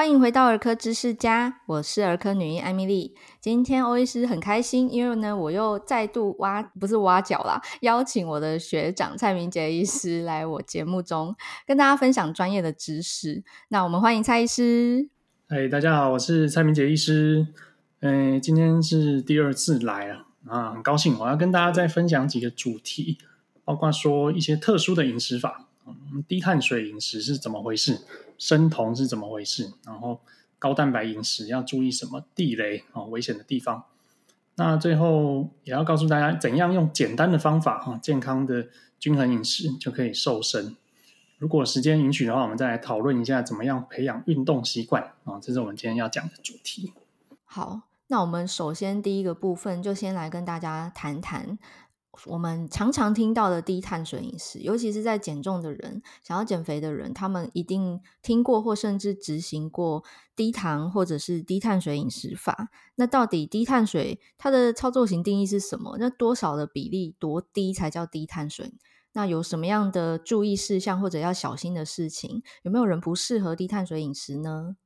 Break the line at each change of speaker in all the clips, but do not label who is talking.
欢迎回到儿科知识家，我是儿科女医艾米丽。今天欧医师很开心，因为呢，我又再度挖，不是挖角啦，邀请我的学长蔡明杰医师来我节目中跟大家分享专业的知识。那我们欢迎蔡医师。
嗨，大家好，我是蔡明杰医师。嗯、今天是第二次来了啊，很高兴我要跟大家再分享几个主题，包括说一些特殊的饮食法。低碳水饮食是怎么回事？生酮是怎么回事？然后高蛋白饮食要注意什么地雷啊、危险的地方。那最后也要告诉大家，怎样用简单的方法哈，健康的均衡饮食就可以瘦身。如果时间允许的话，我们再来讨论一下怎么样培养运动习惯啊、这是我们今天要讲的主题。
好，那我们首先第一个部分就先来跟大家谈谈。我们常常听到的低碳水饮食，尤其是在减重的人、想要减肥的人，他们一定听过或甚至执行过低糖或者是低碳水饮食法。那到底低碳水它的操作型定义是什么？那多少的比例多低才叫低碳水？那有什么样的注意事项或者要小心的事情？有没有人不适合低碳水饮食呢？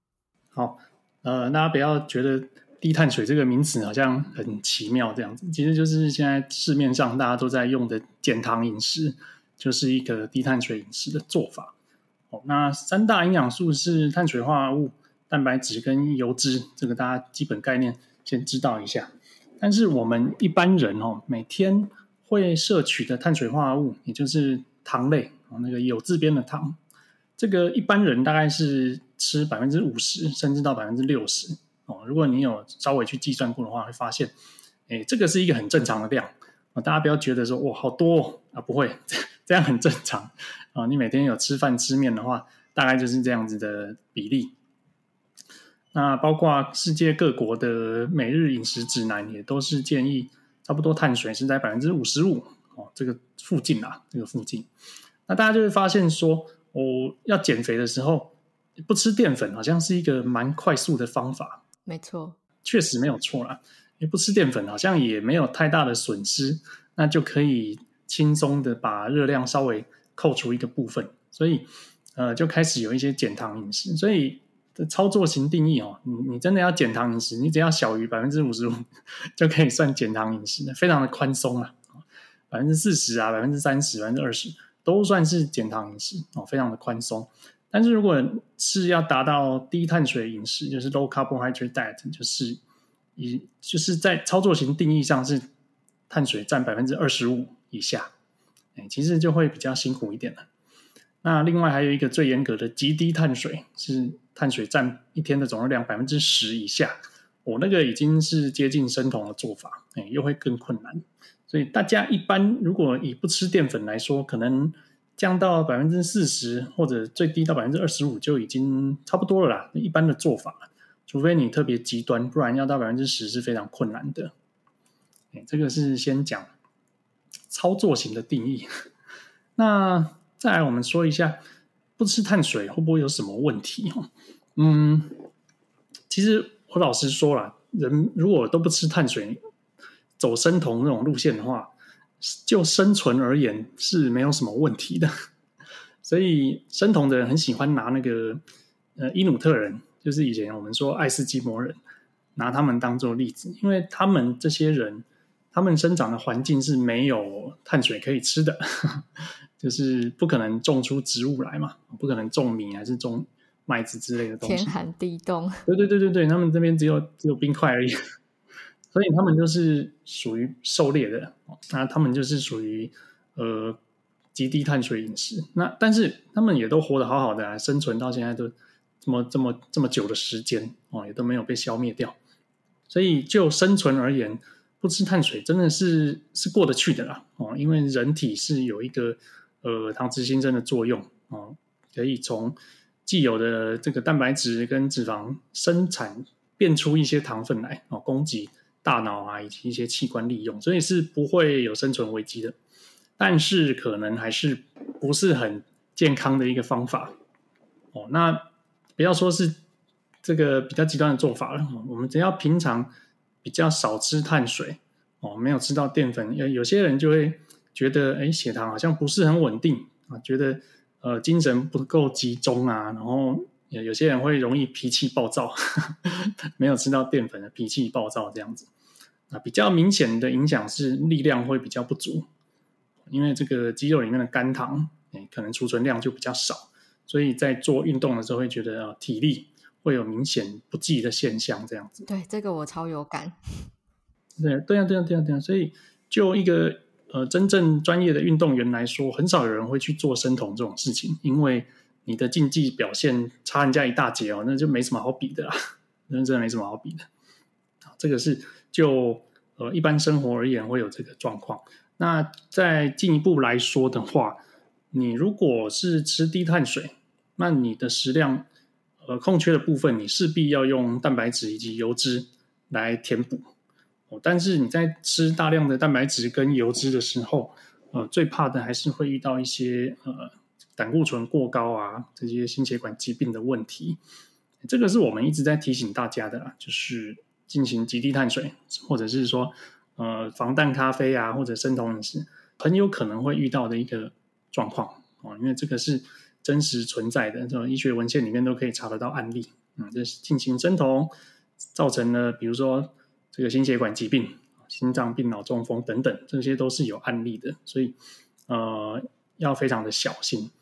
好，呃，大家不要觉得。低碳水这个名词好像很奇妙，这样子其实就是现在市面上大家都在用的减糖饮食，就是一个低碳水饮食的做法。哦，那三大营养素是碳水化合物、蛋白质跟油脂，这个大家基本概念先知道一下。但是我们一般人哦，每天会摄取的碳水化合物，也就是糖类，那个有字边的糖，这个一般人大概是吃百分之五十，甚至到百分之六十。哦，如果你有稍微去计算过的话，会发现，诶，这个是一个很正常的量啊。大家不要觉得说哇好多哦啊，不会，这样很正常啊。你每天有吃饭吃面的话，大概就是这样子的比例。那包括世界各国的每日饮食指南也都是建议，差不多碳水是在百分之五十五哦，这个附近啦，这个附近。那大家就会发现说，我要减肥的时候，不吃淀粉好像是一个蛮快速的方法。
没错，
确实没有错啦。你不吃淀粉，好像也没有太大的损失，那就可以轻松的把热量稍微扣除一个部分，所以呃，就开始有一些减糖饮食。所以的操作型定义哦，你你真的要减糖饮食，你只要小于百分之五十五就可以算减糖饮食，非常的宽松啊，百分之四十啊，百分之三十，百分之二十都算是减糖饮食哦，非常的宽松。但是如果是要达到低碳水饮食，就是 low carbohydrate diet，就是以就是在操作型定义上是碳水占百分之二十五以下，哎，其实就会比较辛苦一点了。那另外还有一个最严格的极低碳水，是碳水占一天的总热量百分之十以下，我、那个已经是接近生酮的做法，哎，又会更困难。所以大家一般如果以不吃淀粉来说，可能。降到百分之四十，或者最低到百分之二十五就已经差不多了啦。一般的做法，除非你特别极端，不然要到百分之十是非常困难的。欸，这个是先讲操作型的定义。那再来，我们说一下不吃碳水会不会有什么问题？嗯，其实我老实说了，人如果都不吃碳水，走生酮那种路线的话。就生存而言是没有什么问题的，所以生酮的人很喜欢拿那个呃伊努特人，就是以前我们说爱斯基摩人，拿他们当做例子，因为他们这些人，他们生长的环境是没有碳水可以吃的，就是不可能种出植物来嘛，不可能种米还是种麦子之类的东西，
天寒地冻，
对对对对对，他们这边只有只有冰块而已。所以他们就是属于狩猎的，那他们就是属于呃极低碳水饮食。那但是他们也都活得好好的，啊生存到现在都这么这么这么久的时间哦，也都没有被消灭掉。所以就生存而言，不吃碳水真的是是过得去的啦哦，因为人体是有一个呃糖脂新生的作用哦，可以从既有的这个蛋白质跟脂肪生产变出一些糖分来哦，供给。大脑啊，以及一些器官利用，所以是不会有生存危机的。但是可能还是不是很健康的一个方法哦。那不要说是这个比较极端的做法了，我们只要平常比较少吃碳水哦，没有吃到淀粉，有有些人就会觉得，哎，血糖好像不是很稳定啊，觉得呃精神不够集中啊，然后有有些人会容易脾气暴躁，没有吃到淀粉的脾气暴躁这样子。那比较明显的影响是力量会比较不足，因为这个肌肉里面的肝糖，诶，可能储存量就比较少，所以在做运动的时候会觉得啊，体力会有明显不济的现象这样子。
对，这个我超有感。
对，对啊，对啊，对啊，对啊。所以就一个呃真正专业的运动员来说，很少有人会去做生酮这种事情，因为你的竞技表现差人家一大截哦，那就没什么好比的啦，那真的没什么好比的。这个是就呃一般生活而言会有这个状况。那再进一步来说的话，你如果是吃低碳水，那你的食量呃空缺的部分，你势必要用蛋白质以及油脂来填补。哦但是你在吃大量的蛋白质跟油脂的时候，呃，最怕的还是会遇到一些呃胆固醇过高啊，这些心血管疾病的问题。这个是我们一直在提醒大家的啦，就是进行极低碳水，或者是说呃防弹咖啡啊，或者生酮饮食，很有可能会遇到的一个状况哦，因为这个是真实存在的，这种医学文献里面都可以查得到案例。嗯，这是进行生酮造成了，比如说。这个心血管疾病、心脏病、脑中风等等，这些都是有案例的，所以呃要非常的小心。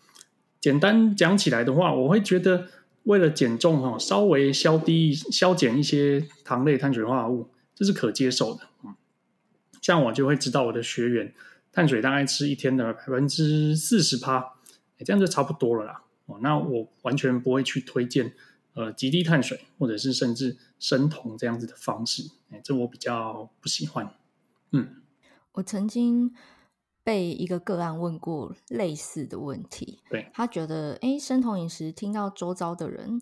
简单讲起来的话，我会觉得为了减重哈，稍微消低、消减一些糖类、碳水化合物，这是可接受的。嗯，像我就会知道我的学员，碳水大概吃一天的百分之四十趴，这样就差不多了啦。哦，那我完全不会去推荐。呃，极低碳水，或者是甚至生酮这样子的方式，哎，这我比较不喜欢。嗯，
我曾经被一个个案问过类似的问题，
对，
他觉得，哎，生酮饮食听到周遭的人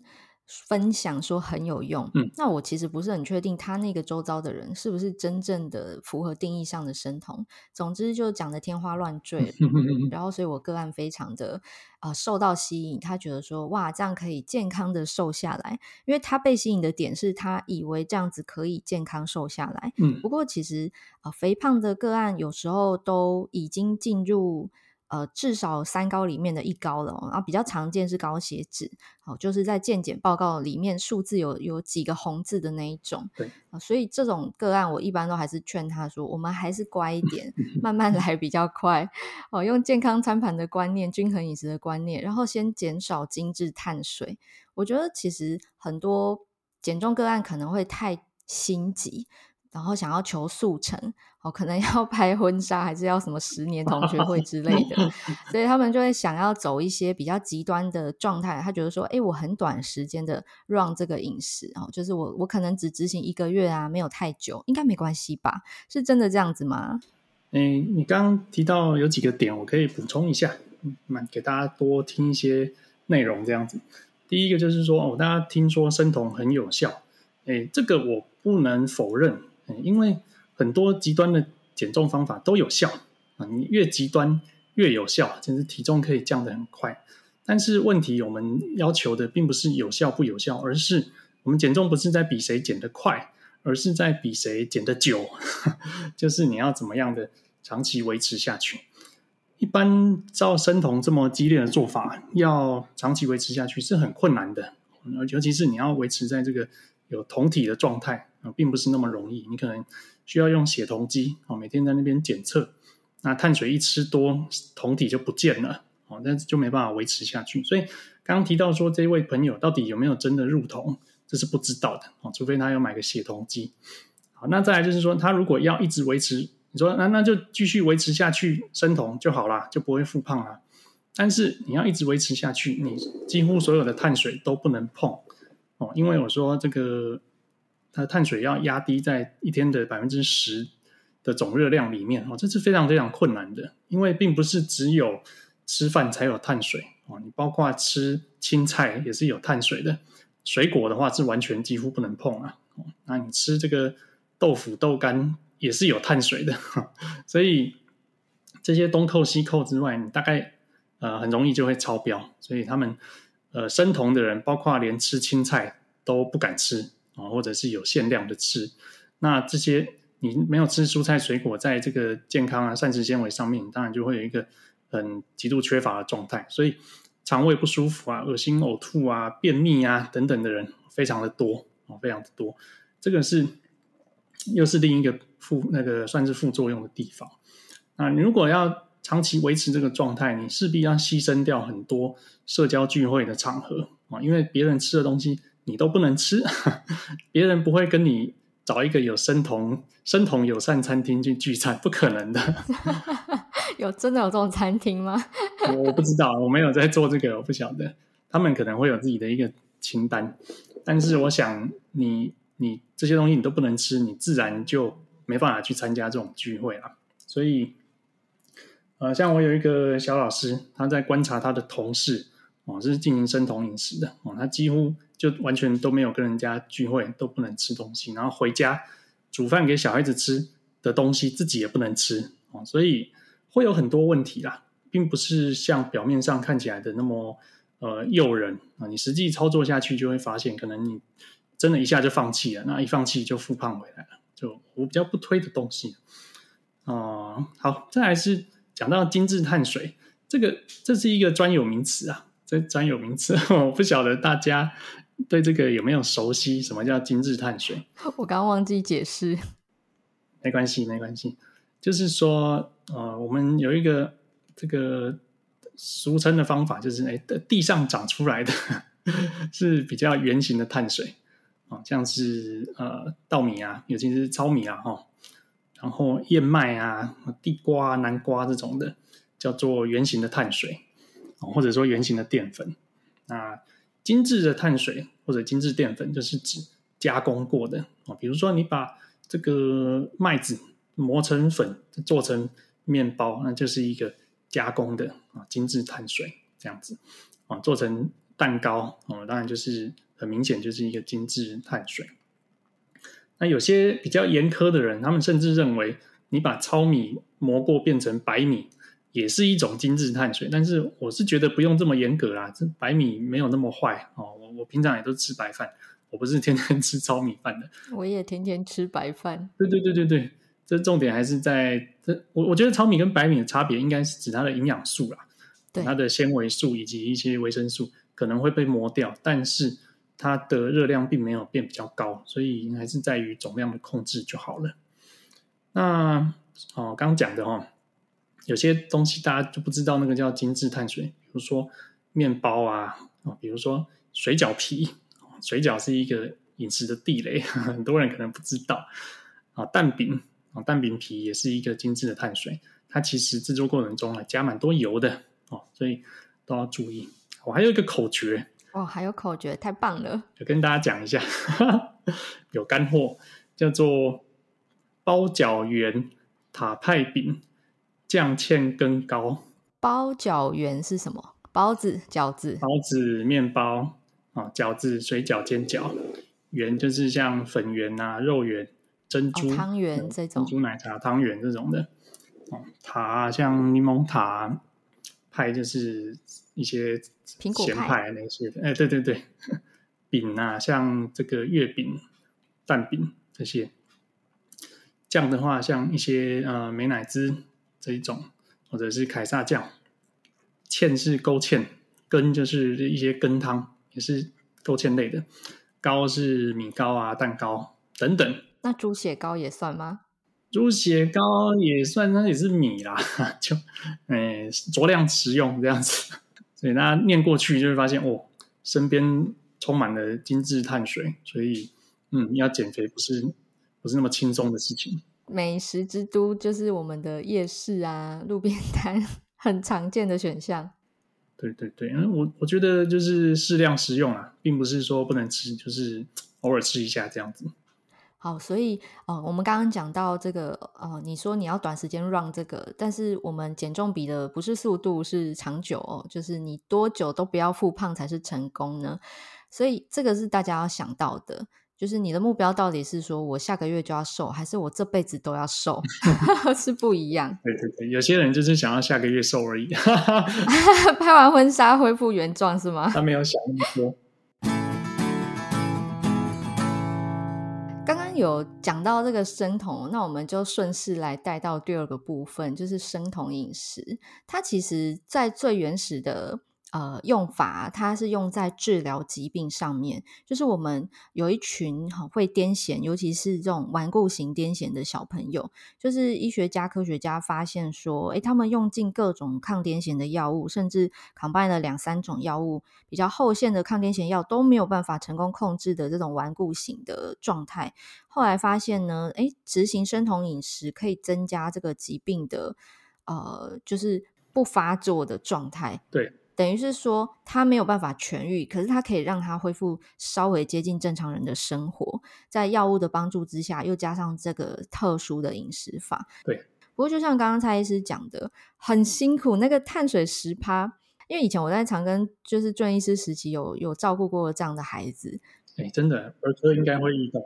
分享说很有用，
嗯，
那我其实不是很确定他那个周遭的人是不是真正的符合定义上的生酮。总之就讲得天花乱坠，然后所以我个案非常的啊、呃、受到吸引，他觉得说哇这样可以健康的瘦下来，因为他被吸引的点是他以为这样子可以健康瘦下来，
嗯，
不过其实啊、呃、肥胖的个案有时候都已经进入。呃，至少三高里面的一高了，然后比较常见是高血脂，好，就是在健检报告里面数字有有几个红字的那一种，
对，
所以这种个案我一般都还是劝他说，我们还是乖一点，慢慢来比较快，哦，用健康餐盘的观念、均衡饮食的观念，然后先减少精致碳水。我觉得其实很多减重个案可能会太心急。然后想要求速成，哦，可能要拍婚纱，还是要什么十年同学会之类的，所以他们就会想要走一些比较极端的状态。他觉得说，哎，我很短时间的 run 这个饮食，哦，就是我我可能只执行一个月啊，没有太久，应该没关系吧？是真的这样子吗？
诶，你刚刚提到有几个点，我可以补充一下，嗯，给大家多听一些内容这样子。第一个就是说，哦，大家听说生酮很有效，诶，这个我不能否认。因为很多极端的减重方法都有效啊，你越极端越有效，甚至体重可以降得很快。但是问题，我们要求的并不是有效不有效，而是我们减重不是在比谁减得快，而是在比谁减得久。就是你要怎么样的长期维持下去。一般照生酮这么激烈的做法，要长期维持下去是很困难的，尤其是你要维持在这个有酮体的状态。啊，并不是那么容易。你可能需要用血酮机，哦，每天在那边检测。那碳水一吃多，酮体就不见了，哦，但是就没办法维持下去。所以刚刚提到说，这位朋友到底有没有真的入酮，这是不知道的，哦，除非他有买个血酮机。好，那再来就是说，他如果要一直维持，你说那那就继续维持下去，生酮就好啦，就不会复胖了。但是你要一直维持下去，你几乎所有的碳水都不能碰，哦，因为我说这个。它的碳水要压低在一天的百分之十的总热量里面哦，这是非常非常困难的，因为并不是只有吃饭才有碳水哦，你包括吃青菜也是有碳水的，水果的话是完全几乎不能碰啊。那你吃这个豆腐豆干也是有碳水的，所以这些东扣西扣之外，你大概呃很容易就会超标，所以他们呃生酮的人，包括连吃青菜都不敢吃。或者是有限量的吃，那这些你没有吃蔬菜水果，在这个健康啊膳食纤维上面，当然就会有一个很极度缺乏的状态。所以肠胃不舒服啊、恶心、呕吐啊、便秘啊等等的人非常的多啊，非常的多。这个是又是另一个副那个算是副作用的地方。那你如果要长期维持这个状态，你势必要牺牲掉很多社交聚会的场合啊，因为别人吃的东西你都不能吃，别人不会跟你找一个有生酮、生酮友善餐厅去聚餐，不可能的。
有真的有这种餐厅吗？
我不知道，我没有在做这个，我不晓得。他们可能会有自己的一个清单，但是我想你你这些东西你都不能吃，你自然就没办法去参加这种聚会了。所以，呃，像我有一个小老师，他在观察他的同事哦，是进行生酮饮食的哦，他几乎就完全都没有跟人家聚会，都不能吃东西，然后回家煮饭给小孩子吃的东西自己也不能吃哦，所以。会有很多问题啦，并不是像表面上看起来的那么呃诱人啊。你实际操作下去，就会发现，可能你真的一下就放弃了，那一放弃就复胖回来了，就我比较不推的东西啊、好，再来是讲到精致碳水，这个这是一个专有名词啊，这专有名词，我不晓得大家对这个有没有熟悉？什么叫精致碳水？
我刚刚忘记解释，
没关系，没关系。就是说，呃，我们有一个这个俗称的方法，就是哎，地上长出来的 是比较圆形的碳水啊，像是呃稻米啊，尤其是糙米啊，哈，然后燕麦啊、地瓜、南瓜这种的，叫做圆形的碳水，或者说圆形的淀粉。那精致的碳水或者精致淀粉，就是指加工过的啊，比如说你把这个麦子。磨成粉做成面包，那就是一个加工的啊精致碳水这样子啊，做成蛋糕啊，当然就是很明显就是一个精致碳水。那有些比较严苛的人，他们甚至认为你把糙米磨过变成白米也是一种精致碳水，但是我是觉得不用这么严格啦，这白米没有那么坏哦。我我平常也都吃白饭，我不是天天吃糙米饭的。
我也天天吃白饭。
对对对对对。这重点还是在这，我我觉得糙米跟白米的差别应该是指它的营养素啦，对，它的纤维素以及一些维生素可能会被磨掉，但是它的热量并没有变比较高，所以还是在于总量的控制就好了。那哦，刚刚讲的哦，有些东西大家就不知道那个叫精致碳水，比如说面包啊，啊，比如说水饺皮，水饺是一个饮食的地雷，很多人可能不知道啊，蛋饼。啊，蛋饼皮也是一个精致的碳水，它其实制作过程中啊加蛮多油的哦，所以都要注意。我还有一个口诀
哦，还有口诀，太棒了！
就跟大家讲一下，哈 哈有干货，叫做包饺圆塔派饼酱芡羹糕。
包饺圆是什么？包子、饺子、
包子、面包啊，饺子、水饺、煎饺，圆就是像粉圆啊、肉圆。珍珠、哦、汤圆这种，珍珠奶茶汤圆这种的，哦，塔像柠檬塔，派就是一些咸派那些的，哎，对对对，饼啊，像这个月饼、蛋饼这些，酱的话，像一些呃美乃滋这一种，或者是凯撒酱，芡是勾芡，羹就是一些羹汤，也是勾芡类的，糕是米糕啊、蛋糕等等。
那猪血糕也算吗？
猪血糕也算，那也是米啦，就诶酌量食用这样子。所以大家念过去就会发现，哦，身边充满了精致碳水，所以嗯，要减肥不是不是那么轻松的事情。
美食之都就是我们的夜市啊，路边摊 很常见的选项。
对对对，嗯，我我觉得就是适量食用啊，并不是说不能吃，就是偶尔吃一下这样子。
好，所以呃，我们刚刚讲到这个呃，你说你要短时间 run 这个，但是我们减重比的不是速度，是长久哦，就是你多久都不要复胖才是成功呢？所以这个是大家要想到的，就是你的目标到底是说我下个月就要瘦，还是我这辈子都要瘦，是不一样。
对对对，有些人就是想要下个月瘦而已，
拍完婚纱恢复原状是吗？
他没有想那么多。
刚刚有讲到这个生酮，那我们就顺势来带到第二个部分，就是生酮饮食。它其实，在最原始的呃，用法它是用在治疗疾病上面，就是我们有一群很会癫痫，尤其是这种顽固型癫痫的小朋友，就是医学家、科学家发现说，诶，他们用尽各种抗癫痫的药物，甚至 combine 了两三种药物，比较后线的抗癫痫药都没有办法成功控制的这种顽固型的状态。后来发现呢，诶，执行生酮饮食可以增加这个疾病的呃，就是不发作的状态。
对。
等于是说，他没有办法痊愈，可是他可以让他恢复稍微接近正常人的生活，在药物的帮助之下，又加上这个特殊的饮食法。
对，
不过就像刚刚蔡医师讲的，很辛苦。那个碳水十趴，因为以前我在长庚就是住院医师时期有有照顾过这样的孩子。
哎，真的，儿科应该会遇到。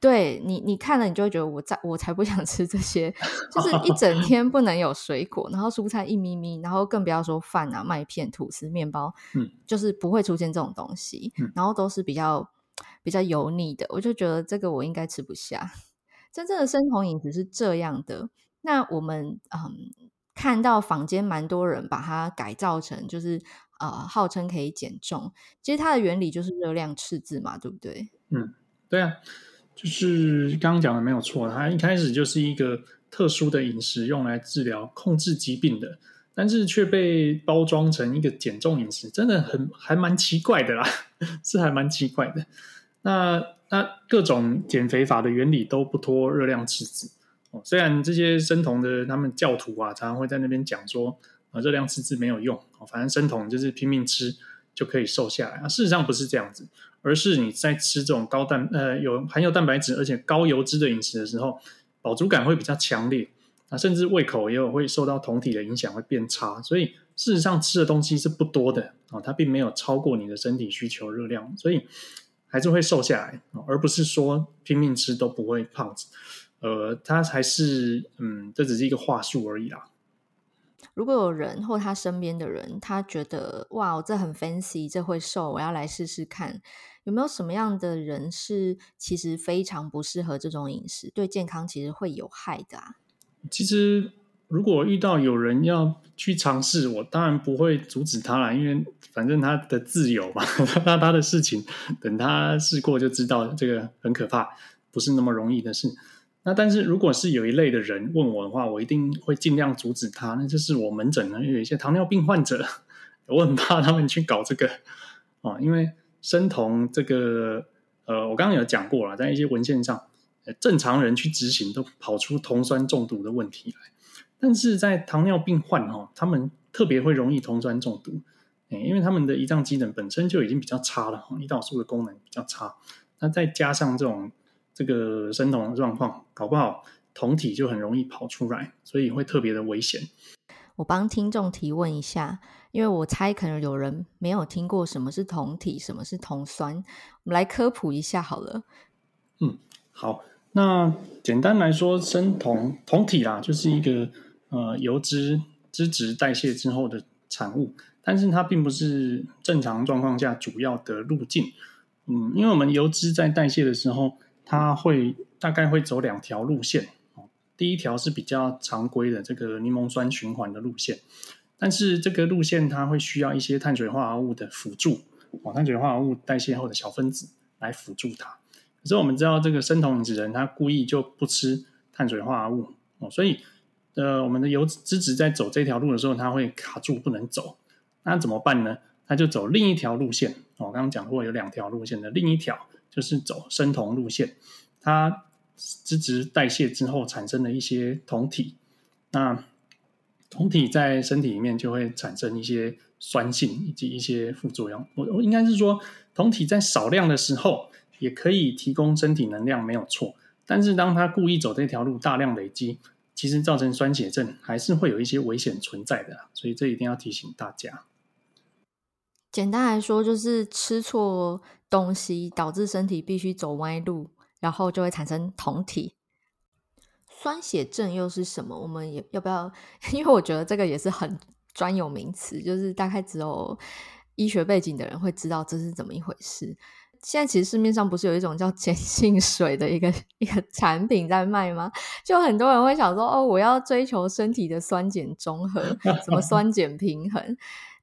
对你，你看了你就会觉得我在我才不想吃这些，就是一整天不能有水果，然后蔬菜一咪咪，然后更不要说饭啊、麦片、吐司、面包，
嗯，
就是不会出现这种东西，
嗯，
然后都是比较比较油腻的，我就觉得这个我应该吃不下。真正的生酮饮食是这样的，那我们嗯看到坊间蛮多人把它改造成就是呃号称可以减重，其实它的原理就是热量赤字嘛，对不对？
嗯，对啊。就是刚刚讲的没有错，它一开始就是一个特殊的饮食，用来治疗、控制疾病的，但是却被包装成一个减重饮食，真的很还蛮奇怪的啦，是还蛮奇怪的。那那各种减肥法的原理都不脱热量赤字哦，虽然这些生酮的他们教徒啊，常常会在那边讲说啊，热量赤字没有用，反正生酮就是拼命吃就可以瘦下来啊，事实上不是这样子。而是你在吃这种高蛋呃有含有蛋白质而且高油脂的饮食的时候，饱足感会比较强烈啊，甚至胃口也有会受到酮体的影响，会变差。所以事实上吃的东西是不多的啊，它并没有超过你的身体需求热量，所以还是会瘦下来，而不是说拼命吃都不会胖子。呃，它还是嗯，这只是一个话术而已啦。
如果有人或他身边的人，他觉得哇，这很 fancy，这会瘦，我要来试试看。有没有什么样的人是其实非常不适合这种饮食，对健康其实会有害的啊？
其实如果遇到有人要去尝试，我当然不会阻止他啦，因为反正他的自由嘛，那他的事情，等他试过就知道，这个很可怕，不是那么容易的事。那但是，如果是有一类的人问我的话，我一定会尽量阻止他。那就是我门诊呢，有一些糖尿病患者，我很怕他们去搞这个哦，因为生酮这个，呃，我刚刚有讲过了，在一些文献上，正常人去执行都跑出酮酸中毒的问题来，但是在糖尿病患哦，他们特别会容易酮酸中毒，因为他们的胰脏机能本身就已经比较差了，胰岛素的功能比较差，那再加上这种。这个生酮的状况，搞不好酮体就很容易跑出来，所以会特别的危险。
我帮听众提问一下，因为我猜可能有人没有听过什么是酮体，什么是酮酸，我们来科普一下好了。
嗯，好，那简单来说，生酮酮体啦，就是一个呃油脂脂质代谢之后的产物，但是它并不是正常状况下主要的路径。嗯，因为我们油脂在代谢的时候。它会大概会走两条路线哦，第一条是比较常规的这个柠檬酸循环的路线，但是这个路线它会需要一些碳水化合物的辅助，哦，碳水化合物代谢后的小分子来辅助它。可是我们知道这个生酮饮食人他故意就不吃碳水化合物哦，所以呃我们的油脂质在走这条路的时候，它会卡住不能走，那怎么办呢？它就走另一条路线，我刚刚讲过有两条路线的另一条。就是走生酮路线，它脂质代谢之后产生了一些酮体，那酮体在身体里面就会产生一些酸性以及一些副作用。我我应该是说，酮体在少量的时候也可以提供身体能量，没有错。但是当它故意走这条路，大量累积，其实造成酸血症，还是会有一些危险存在的。所以这一定要提醒大家。
简单来说，就是吃错东西导致身体必须走歪路，然后就会产生酮体。酸血症又是什么？我们也要不要？因为我觉得这个也是很专有名词，就是大概只有医学背景的人会知道这是怎么一回事。现在其实市面上不是有一种叫碱性水的一个 一个产品在卖吗？就很多人会想说，哦，我要追求身体的酸碱中和，什么酸碱平衡。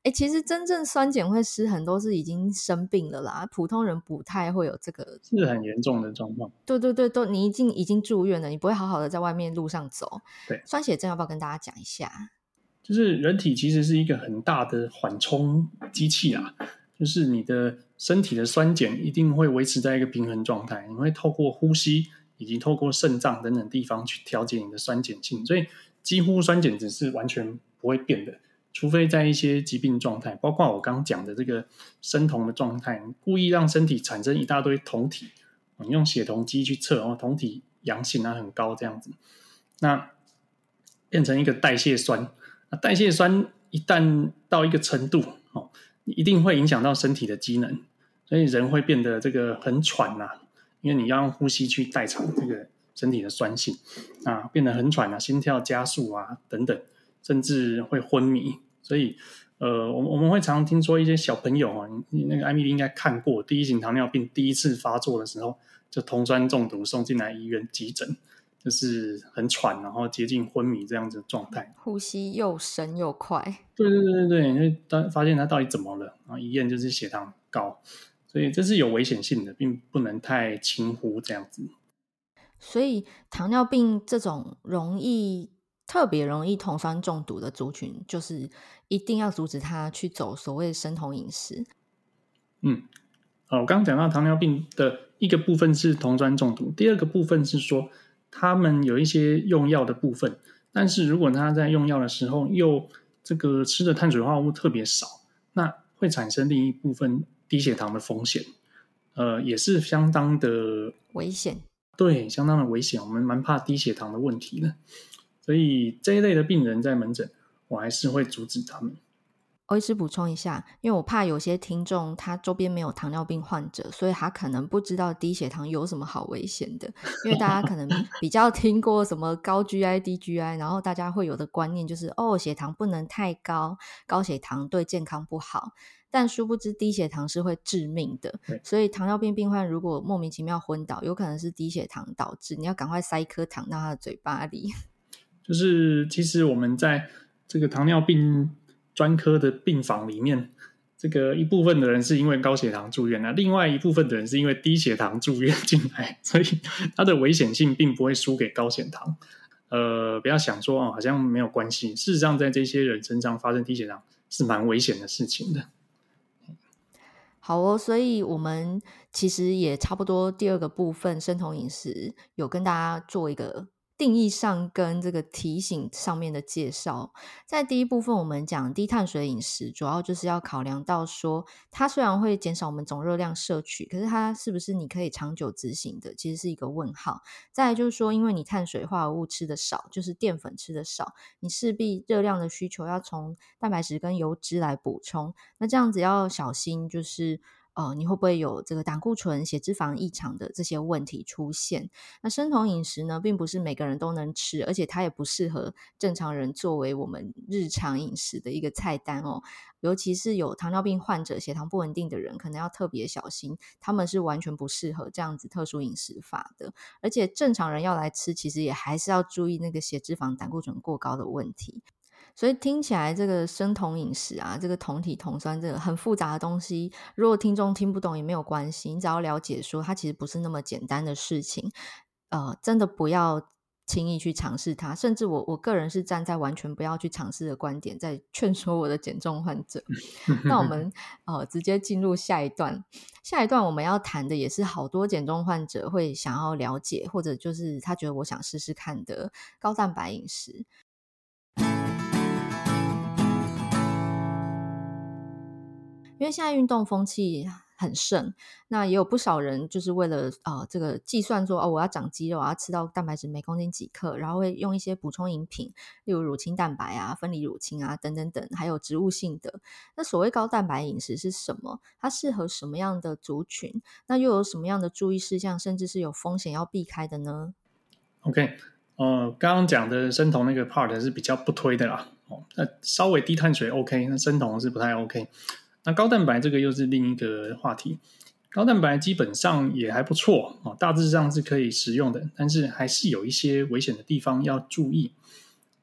哎，其实真正酸碱会失衡，都是已经生病了啦。普通人不太会有这个，
是很严重的状况。
对对对，都你已经已经住院了，你不会好好的在外面路上走。
对，
酸血症要不要跟大家讲一下？
就是人体其实是一个很大的缓冲机器啊，就是你的身体的酸碱一定会维持在一个平衡状态，你会透过呼吸以及透过肾脏等等地方去调节你的酸碱性，所以几乎酸碱值是完全不会变的。除非在一些疾病状态，包括我刚讲的这个生酮的状态，故意让身体产生一大堆酮体，你用血酮机去测，哦，酮体阳性啊很高这样子，那变成一个代谢酸，那代谢酸一旦到一个程度，哦，一定会影响到身体的机能，所以人会变得这个很喘呐，因为你要用呼吸去代偿这个身体的酸性，啊，变得很喘啊，心跳加速啊等等，甚至会昏迷。所以，呃，我我们会常常听说一些小朋友啊，你那个艾米丽应该看过，第一型糖尿病第一次发作的时候，就酮酸中毒送进来医院急诊，就是很喘，然后接近昏迷这样子的状态，
呼吸又深又快。
对对对对对，因为当发现他到底怎么了，然后一验就是血糖高，所以这是有危险性的，并不能太轻忽这样子。
所以糖尿病这种容易。特别容易酮酸中毒的族群，就是一定要阻止他去走所谓生酮饮食。
嗯，好，我刚刚讲到糖尿病的一个部分是酮酸中毒，第二个部分是说他们有一些用药的部分，但是如果他在用药的时候又这个吃的碳水化合物特别少，那会产生另一部分低血糖的风险，呃，也是相当的
危险。
对，相当的危险，我们蛮怕低血糖的问题的。所以这一类的病人在门诊，我还是会阻止他们。
我一直补充一下，因为我怕有些听众他周边没有糖尿病患者，所以他可能不知道低血糖有什么好危险的。因为大家可能比较听过什么高 GI、低 GI，然后大家会有的观念就是哦，血糖不能太高，高血糖对健康不好。但殊不知低血糖是会致命的。所以糖尿病病患如果莫名其妙昏倒，有可能是低血糖导致，你要赶快塞一颗糖到他的嘴巴里。
就是其实我们在这个糖尿病专科的病房里面，这个一部分的人是因为高血糖住院，那另外一部分的人是因为低血糖住院进来，所以它的危险性并不会输给高血糖。呃，不要想说哦，好像没有关系。事实上，在这些人身上发生低血糖是蛮危险的事情的。
好哦，所以我们其实也差不多第二个部分生酮饮食有跟大家做一个。定义上跟这个提醒上面的介绍，在第一部分我们讲低碳水饮食，主要就是要考量到说，它虽然会减少我们总热量摄取，可是它是不是你可以长久执行的，其实是一个问号。再来就是说，因为你碳水化合物吃的少，就是淀粉吃的少，你势必热量的需求要从蛋白质跟油脂来补充，那这样子要小心，就是。呃，你会不会有这个胆固醇、血脂肪异常的这些问题出现？那生酮饮食呢，并不是每个人都能吃，而且它也不适合正常人作为我们日常饮食的一个菜单哦。尤其是有糖尿病患者、血糖不稳定的人，可能要特别小心，他们是完全不适合这样子特殊饮食法的。而且正常人要来吃，其实也还是要注意那个血脂肪、胆固醇过高的问题。所以听起来这个生酮饮食啊，这个酮体酮酸这个很复杂的东西，如果听众听不懂也没有关系，你只要了解说它其实不是那么简单的事情，呃，真的不要轻易去尝试它。甚至我我个人是站在完全不要去尝试的观点，在劝说我的减重患者。那我们呃直接进入下一段，下一段我们要谈的也是好多减重患者会想要了解，或者就是他觉得我想试试看的高蛋白饮食。因为现在运动风气很盛，那也有不少人就是为了呃这个计算说哦，我要长肌肉，我要吃到蛋白质每公斤几克，然后会用一些补充饮品，例如乳清蛋白啊、分离乳清啊等等等，还有植物性的。那所谓高蛋白饮食是什么？它适合什么样的族群？那又有什么样的注意事项，甚至是有风险要避开的呢
？OK，呃，刚刚讲的生酮那个 part 是比较不推的啦。哦，那稍微低碳水 OK，那生酮是不太 OK。那高蛋白这个又是另一个话题。高蛋白基本上也还不错啊，大致上是可以食用的，但是还是有一些危险的地方要注意。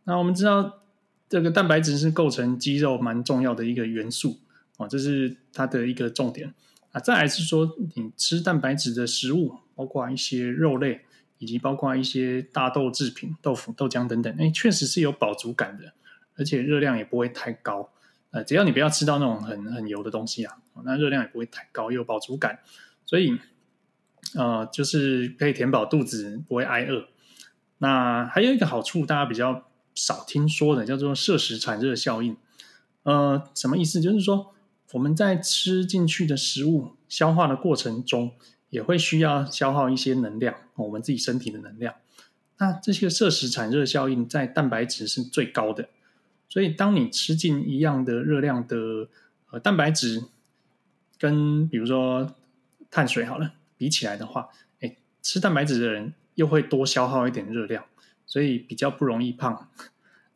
那我们知道，这个蛋白质是构成肌肉蛮重要的一个元素啊，这是它的一个重点啊。再来是说，你吃蛋白质的食物，包括一些肉类，以及包括一些大豆制品、豆腐、豆浆等等，哎，确实是有饱足感的，而且热量也不会太高。呃，只要你不要吃到那种很很油的东西啊，那热量也不会太高，有饱足感，所以呃，就是可以填饱肚子，不会挨饿。那还有一个好处，大家比较少听说的，叫做摄食产热效应。呃，什么意思？就是说我们在吃进去的食物消化的过程中，也会需要消耗一些能量，我们自己身体的能量。那这些摄食产热效应在蛋白质是最高的。所以，当你吃进一样的热量的呃蛋白质，跟比如说碳水好了比起来的话，哎，吃蛋白质的人又会多消耗一点热量，所以比较不容易胖。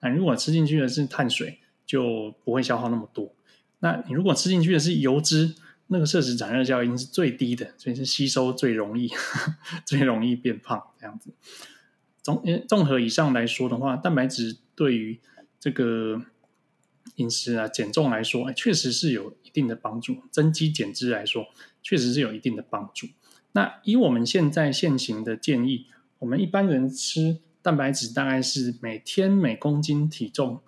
那如果吃进去的是碳水，就不会消耗那么多。那你如果吃进去的是油脂，那个摄食产热效应是最低的，所以是吸收最容易、最容易变胖这样子。综综合以上来说的话，蛋白质对于这个饮食啊，减重来说，哎，确实是有一定的帮助；增肌减脂来说，确实是有一定的帮助。那以我们现在现行的建议，我们一般人吃蛋白质大概是每天每公斤体重，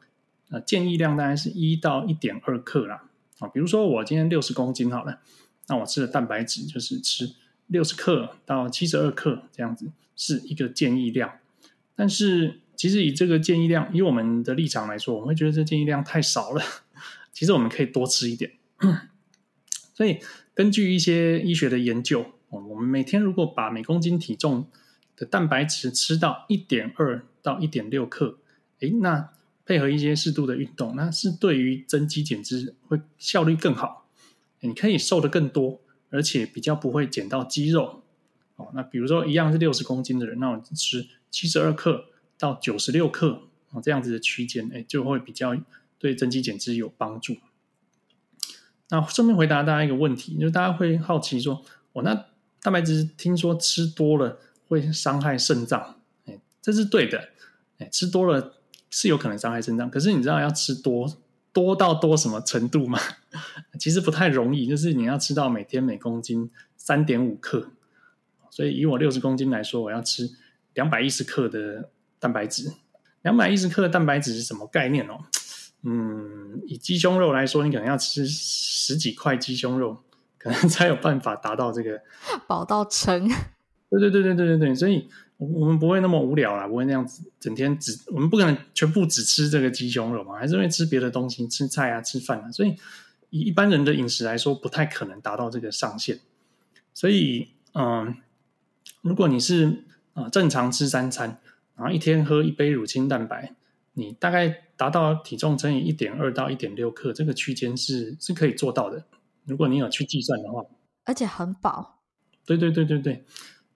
呃，建议量大概是一到一点二克啦。啊，比如说我今天六十公斤好了，那我吃的蛋白质就是吃六十克到七十二克这样子，是一个建议量。但是其实以这个建议量，以我们的立场来说，我们会觉得这建议量太少了。其实我们可以多吃一点。所以根据一些医学的研究，我们每天如果把每公斤体重的蛋白质吃到一点二到一点六克，诶，那配合一些适度的运动，那是对于增肌减脂会效率更好。你可以瘦得更多，而且比较不会减到肌肉。哦，那比如说一样是六十公斤的人，那我吃七十二克。到九十六克啊，这样子的区间，哎，就会比较对增肌减脂有帮助。那顺便回答大家一个问题，就是大家会好奇说，我那蛋白质听说吃多了会伤害肾脏，哎，这是对的，哎，吃多了是有可能伤害肾脏。可是你知道要吃多多到多什么程度吗？其实不太容易，就是你要吃到每天每公斤三点五克。所以以我六十公斤来说，我要吃两百一十克的。蛋白质，两百一十克的蛋白质是什么概念哦？嗯，以鸡胸肉来说，你可能要吃十几块鸡胸肉，可能才有办法达到这个
饱到撑。
对对对对对对对，所以我们不会那么无聊啦，不会那样子整天只我们不可能全部只吃这个鸡胸肉嘛，还是会吃别的东西，吃菜啊，吃饭啊。所以以一般人的饮食来说，不太可能达到这个上限。所以，嗯，如果你是啊、呃、正常吃三餐。然后一天喝一杯乳清蛋白，你大概达到体重乘以一点二到一点六克这个区间是是可以做到的。如果你有去计算的话，
而且很饱。
对对对对对，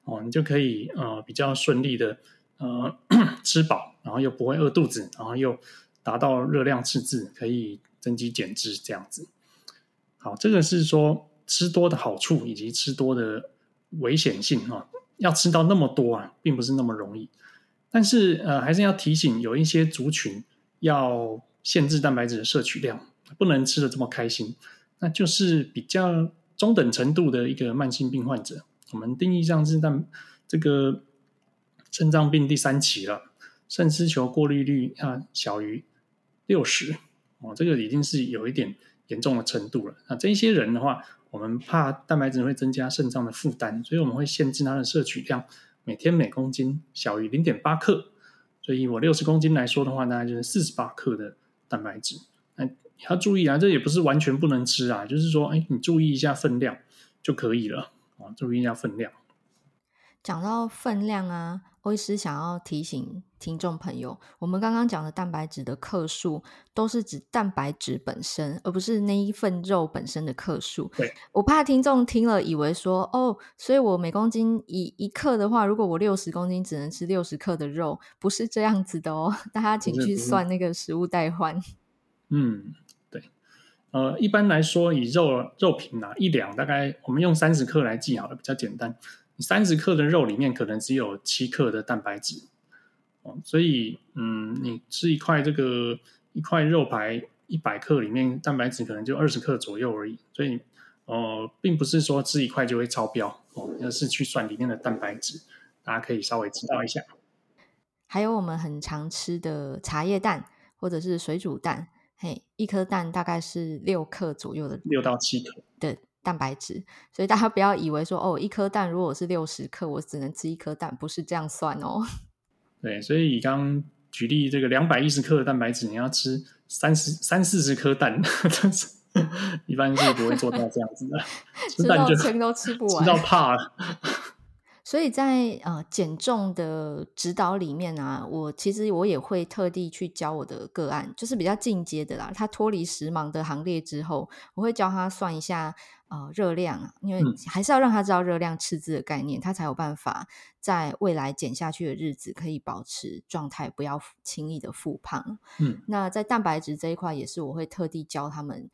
哦，你就可以呃比较顺利的呃 吃饱，然后又不会饿肚子，然后又达到热量赤字，可以增肌减脂这样子。好，这个是说吃多的好处以及吃多的危险性啊，要吃到那么多啊，并不是那么容易。但是，呃，还是要提醒，有一些族群要限制蛋白质的摄取量，不能吃得这么开心。那就是比较中等程度的一个慢性病患者，我们定义上是蛋这个肾脏病第三期了，肾丝球过滤率啊小于六十哦，这个已经是有一点严重的程度了。那这些人的话，我们怕蛋白质会增加肾脏的负担，所以我们会限制它的摄取量。每天每公斤小于零点八克，所以我六十公斤来说的话，大概就是四十八克的蛋白质。那要注意啊，这也不是完全不能吃啊，就是说，哎，你注意一下分量就可以了啊，注意一下分量。
讲到分量啊，我也是想要提醒听众朋友，我们刚刚讲的蛋白质的克数都是指蛋白质本身，而不是那一份肉本身的克数。
对，
我怕听众听了以为说，哦，所以我每公斤一一克的话，如果我六十公斤只能吃六十克的肉，不是这样子的哦。大家请去算那个食物代换。
嗯，对，呃，一般来说，以肉肉品啊，一两大概我们用三十克来计好了，比较简单。三十克的肉里面可能只有七克的蛋白质，哦，所以嗯，你吃一块这个一块肉排一百克里面蛋白质可能就二十克左右而已，所以呃，并不是说吃一块就会超标哦，而是去算里面的蛋白质，大家可以稍微知道一下。
还有我们很常吃的茶叶蛋或者是水煮蛋。嘿，一颗蛋大概是六克左右的，
六到七克
的蛋白质，所以大家不要以为说哦，一颗蛋如果是六十克，我只能吃一颗蛋，不是这样算哦。
对，所以刚刚举例这个两百一十克的蛋白质，你要吃三十三四十颗蛋，但 是一般是不会做到这样子的，
吃到撑都吃不完，
吃到怕了。
所以在呃减重的指导里面啊，我其实我也会特地去教我的个案，就是比较进阶的啦。他脱离食盲的行列之后，我会教他算一下呃热量，因为还是要让他知道热量赤字的概念，他才有办法在未来减下去的日子可以保持状态，不要轻易的复胖。
嗯，
那在蛋白质这一块，也是我会特地教他们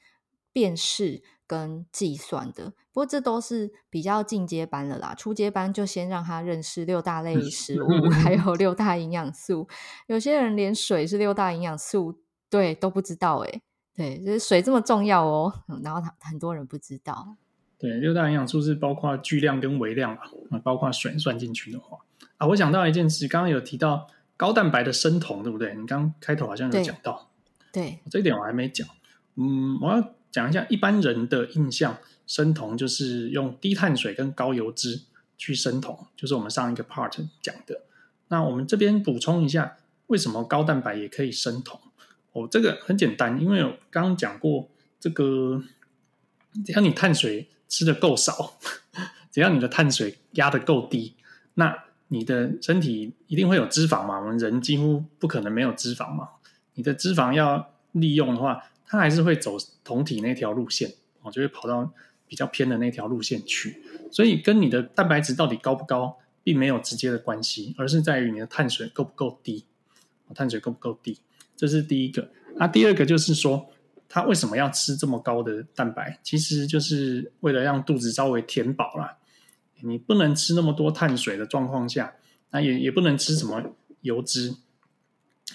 辨识跟计算的，不过这都是比较进阶班了啦。初阶班就先让他认识六大类食物，还有六大营养素。有些人连水是六大营养素，对都不知道诶。对，就是水这么重要哦。然后他很多人不知道。
对，六大营养素是包括巨量跟微量啊，包括水算进去的话啊，我想到一件事，刚刚有提到高蛋白的生酮，对不对？你刚开头好像有讲到，
对，
对这一点我还没讲。嗯，我要。讲一下一般人的印象，生酮就是用低碳水跟高油脂去生酮，就是我们上一个 part 讲的。那我们这边补充一下，为什么高蛋白也可以生酮？哦，这个很简单，因为我刚刚讲过，这个只要你碳水吃的够少，只要你的碳水压得够低，那你的身体一定会有脂肪嘛。我们人几乎不可能没有脂肪嘛。你的脂肪要利用的话，它还是会走酮体那条路线，哦，就会跑到比较偏的那条路线去，所以跟你的蛋白质到底高不高，并没有直接的关系，而是在于你的碳水够不够低，碳水够不够低，这是第一个。那第二个就是说，它为什么要吃这么高的蛋白？其实就是为了让肚子稍微填饱啦。你不能吃那么多碳水的状况下，那也也不能吃什么油脂，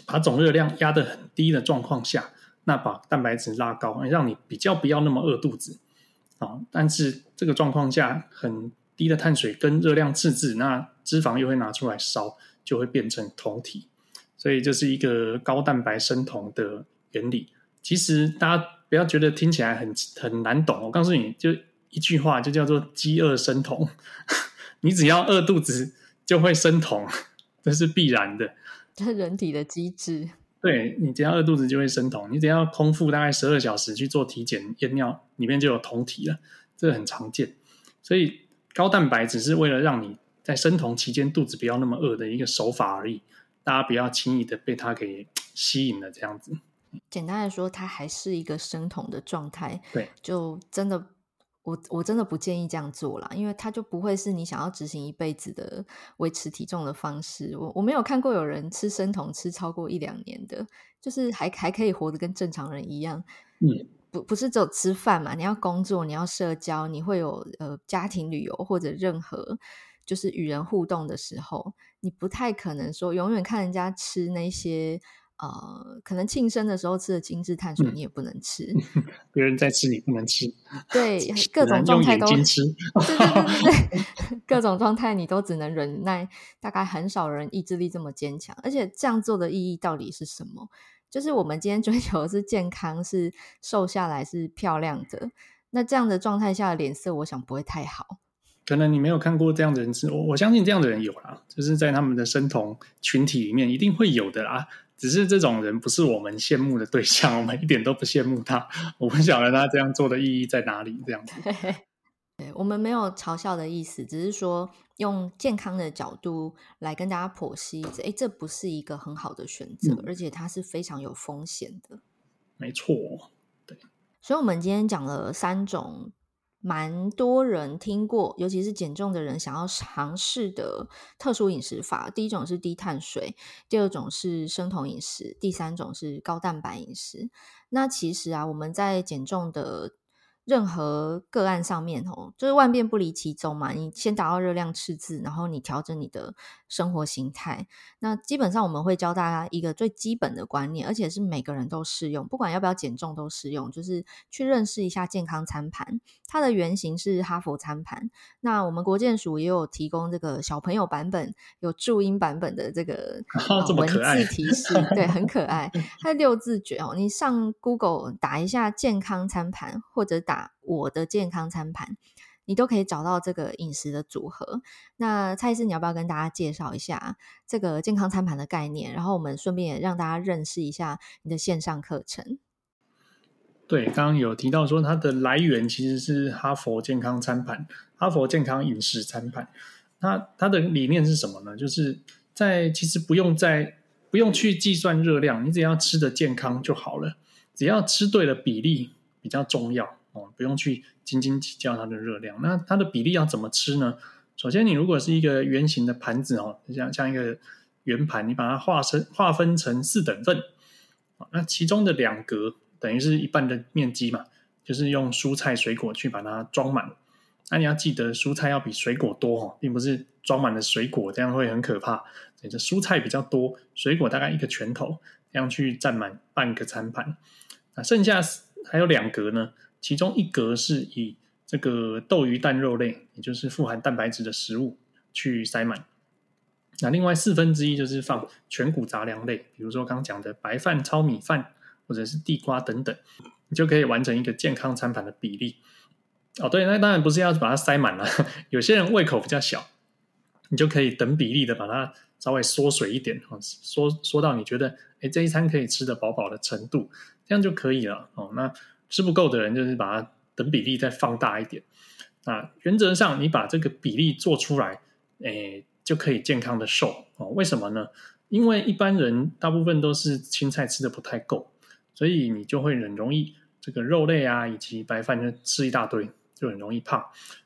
把总热量压得很低的状况下。那把蛋白质拉高，让你比较不要那么饿肚子啊。但是这个状况下，很低的碳水跟热量赤字，那脂肪又会拿出来烧，就会变成酮体。所以这是一个高蛋白生酮的原理。其实大家不要觉得听起来很很难懂，我告诉你就一句话，就叫做饥饿生酮。你只要饿肚子，就会生酮，这是必然的，
这是人体的机制。
对，你只要饿肚子就会生酮，你只要空腹大概十二小时去做体检验尿，里面就有酮体了，这个很常见。所以高蛋白只是为了让你在生酮期间肚子不要那么饿的一个手法而已，大家不要轻易的被它给吸引了这样子。
简单来说，它还是一个生酮的状态，
对，
就真的。我我真的不建议这样做啦，因为它就不会是你想要执行一辈子的维持体重的方式。我我没有看过有人吃生酮吃超过一两年的，就是还还可以活得跟正常人一样。
嗯，
不不是只有吃饭嘛，你要工作，你要社交，你会有呃家庭旅游或者任何就是与人互动的时候，你不太可能说永远看人家吃那些。呃，可能庆生的时候吃的精致碳水你也不能吃，
嗯、别人在吃你不能吃，
对，各种状态都
吃，
对对对对，各种状态你都只能忍耐，大概很少人意志力这么坚强，而且这样做的意义到底是什么？就是我们今天追求的是健康，是瘦下来是漂亮的，那这样的状态下的脸色，我想不会太好。
可能你没有看过这样的人吃，我我相信这样的人有啦，就是在他们的生酮群体里面一定会有的啦。只是这种人不是我们羡慕的对象，我们一点都不羡慕他。我不晓得他这样做的意义在哪里，这样子。
对，我们没有嘲笑的意思，只是说用健康的角度来跟大家剖析，哎，这不是一个很好的选择，嗯，而且它是非常有风险的。
没错，对。
所以，我们今天讲了三种蛮多人听过，尤其是减重的人想要尝试的特殊饮食法。第一种是低碳水，第二种是生酮饮食，第三种是高蛋白饮食。那其实啊，我们在减重的任何个案上面哦，就是万变不离其宗嘛。你先达到热量赤字，然后你调整你的生活形态。那基本上我们会教大家一个最基本的观念，而且是每个人都适用，不管要不要减重都适用，就是去认识一下健康餐盘。它的原型是哈佛餐盘。那我们国健署也有提供这个小朋友版本，有注音版本的
这个、
文字提示，对，很可 爱。它六字诀哦，你上 Google 打一下健康餐盘，或者打。我的健康餐盘，你都可以找到这个饮食的组合。那蔡医师，你要不要跟大家介绍一下这个健康餐盘的概念？然后我们顺便也让大家认识一下你的线上课程。
对，刚刚有提到说它的来源其实是哈佛健康餐盘，哈佛健康饮食餐盘。那它的理念是什么呢？就是在其实不用在不用去计算热量，你只要吃的健康就好了，只要吃对了比例比较重要。哦，不用去斤斤计较它的热量。那它的比例要怎么吃呢？首先，你如果是一个圆形的盘子哦，像像一个圆盘，你把它划成划分成四等份。那其中的两格等于是一半的面积嘛，就是用蔬菜水果去把它装满。那你要记得，蔬菜要比水果多哦，并不是装满了水果，这样会很可怕。所以这蔬菜比较多，水果大概一个拳头，这样去占满半个餐盘。那剩下还有两格呢？其中一格是以这个豆鱼蛋肉类，也就是富含蛋白质的食物去塞满。那另外四分之一就是放全谷杂粮类，比如说刚刚讲的白饭、糙米饭或者是地瓜等等，你就可以完成一个健康餐盘的比例。哦，对，那当然不是要把它塞满了。有些人胃口比较小，你就可以等比例的把它稍微缩水一点，缩缩到你觉得哎这一餐可以吃得饱饱的程度，这样就可以了。哦，那。吃不够的人，就是把它等比例再放大一点。那原则上，你把这个比例做出来，诶，就可以健康的瘦哦。为什么呢？因为一般人大部分都是青菜吃的不太够，所以你就会很容易这个肉类啊，以及白饭就吃一大堆，就很容易胖。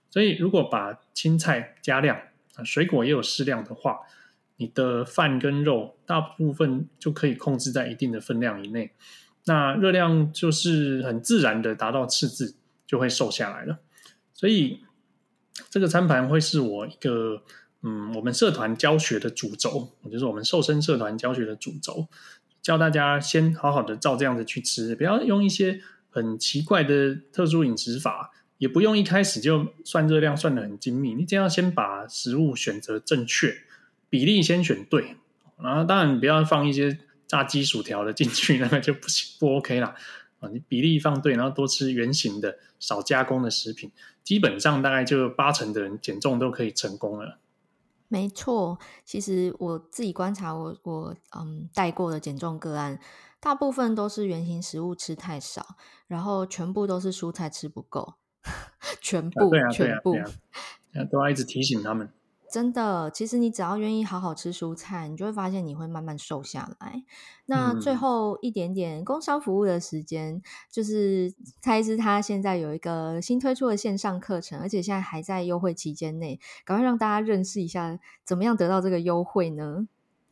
所以如果把青菜加量啊，水果也有适量的话，你的饭跟肉大部分就可以控制在一定的分量以内。那热量就是很自然的达到赤字，就会瘦下来了。所以这个餐盘会是我一个嗯，我们社团教学的主轴，就是我们瘦身社团教学的主轴，教大家先好好的照这样子去吃，不要用一些很奇怪的特殊饮食法，也不用一开始就算热量算得很精密。你只要先把食物选择正确，比例先选对，然后当然不要放一些。炸鸡薯条的进去，那个就不行，不 OK 啦。啊！你比例放对，然后多吃原形的、少加工的食品，基本上大概就八成的人减重都可以成功了。
没错，其实我自己观察我，我我嗯带过的减重个案，大部分都是原形食物吃太少，然后全部都是蔬菜吃不够，全部、啊对啊、全部
都要一直提醒他们。
真的，其实你只要愿意好好吃蔬菜，你就会发现你会慢慢瘦下来。那最后一点点工商服务的时间，嗯、就是蔡医师他现在有一个新推出的线上课程，而且现在还在优惠期间内，赶快让大家认识一下，怎么样得到这个优惠呢？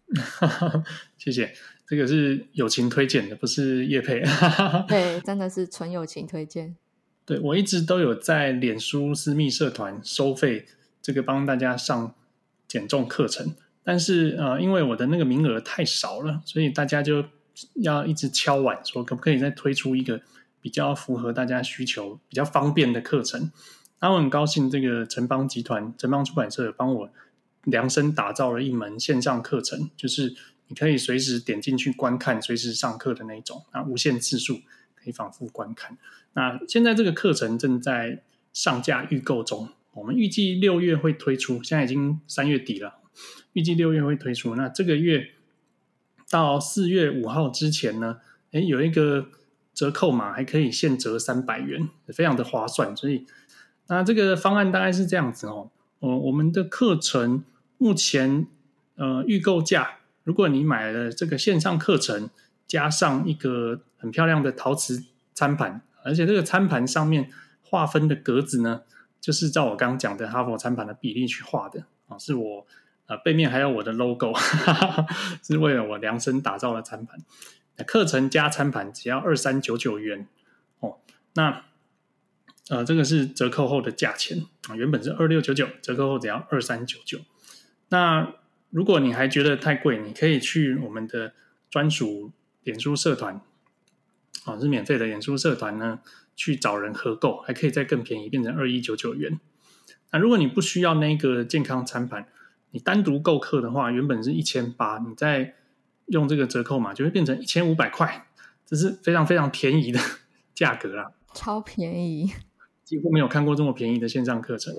谢谢，这个是友情推荐的，不是叶配。
对，真的是纯友情推荐。
对，我一直都有在脸书私密社团收费。这个帮大家上减重课程，但是呃，因为我的那个名额太少了，所以大家就要一直敲碗说，可不可以再推出一个比较符合大家需求、比较方便的课程？那我很高兴，这个城邦集团、城邦出版社帮我量身打造了一门线上课程，就是你可以随时点进去观看、随时上课的那种，啊，无限次数可以反复观看。那现在这个课程正在上架预购中。我们预计六月会推出，现在已经三月底了，预计六月会推出。那这个月到四月五号之前呢，诶，有一个折扣码，还可以现折三百元，非常的划算。所以，那这个方案大概是这样子哦。呃，我们的课程目前呃预购价，如果你买了这个线上课程，加上一个很漂亮的陶瓷餐盘，而且这个餐盘上面。划分的格子呢，就是照我刚刚讲的哈佛餐盘的比例去画的啊，是我呃背面还有我的 logo，哈哈，是为了我量身打造的餐盘。那课程加餐盘只要二三九九元哦，那呃这个是折扣后的价钱啊，原本是二六九九，折扣后只要二三九九。那如果你还觉得太贵，你可以去我们的专属脸书社团啊，是免费的演出社团呢。去找人合购，还可以再更便宜，变成二一九九元。那如果你不需要那个健康餐盘，你单独购课的话，原本是一千八，你再用这个折扣码，就会变成一千五百块，这是非常非常便宜的价格啦，
超便宜，
几乎没有看过这么便宜的线上课程。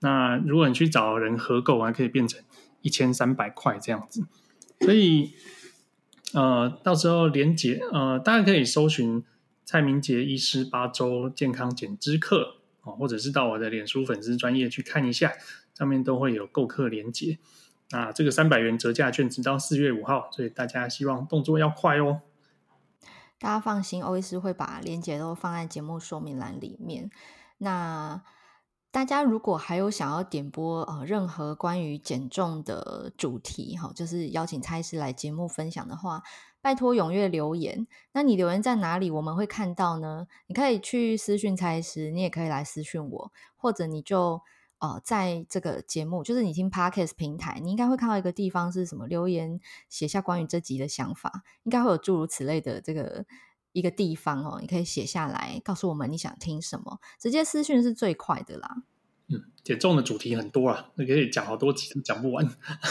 那如果你去找人合购，还可以变成一千三百块这样子。所以，呃，到时候连结，呃，大家可以搜寻。蔡明杰医师八周健康减脂课，或者是到我的脸书粉丝专页去看一下，上面都会有购课连结。那这个三百元折价券直到四月五号，所以大家希望动作要快哦。
大家放心，欧医师会把连结都放在节目说明栏里面。那大家如果还有想要点播呃任何关于减重的主题，哈，就是邀请蔡医师来节目分享的话。拜托踊跃留言。那你留言在哪里？我们会看到呢？你可以去私讯蔡医师，你也可以来私讯我，或者你就呃，在这个节目，就是你听 Podcast 平台，你应该会看到一个地方是什么？留言写下关于这集的想法，应该会有诸如此类的这个一个地方哦。你可以写下来，告诉我们你想听什么，直接私讯是最快的啦。
嗯，减重的主题很多啊，那可以讲好多集都讲不完。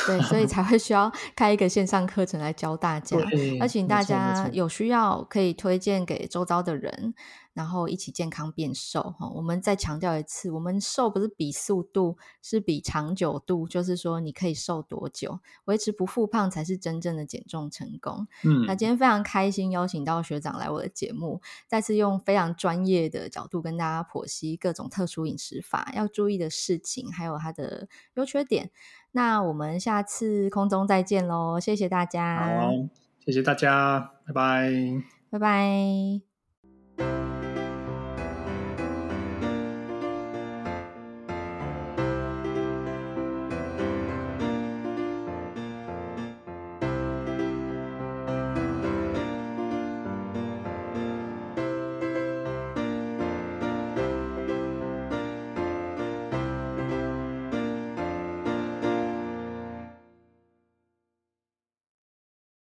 对，所以才会需要开一个线上课程来教大家，而请大家有需要可以推荐给周遭的人。然后一起健康变瘦哈！我们再强调一次，我们瘦不是比速度，是比长久度。就是说，你可以瘦多久，维持不复胖才是真正的减重成功。嗯，那今天非常开心邀请到学长来我的节目，再次用非常专业的角度跟大家剖析各种特殊饮食法要注意的事情，还有它的优缺点。那我们下次空中再见喽！谢谢大家，
好，谢谢大家，拜拜，
拜拜。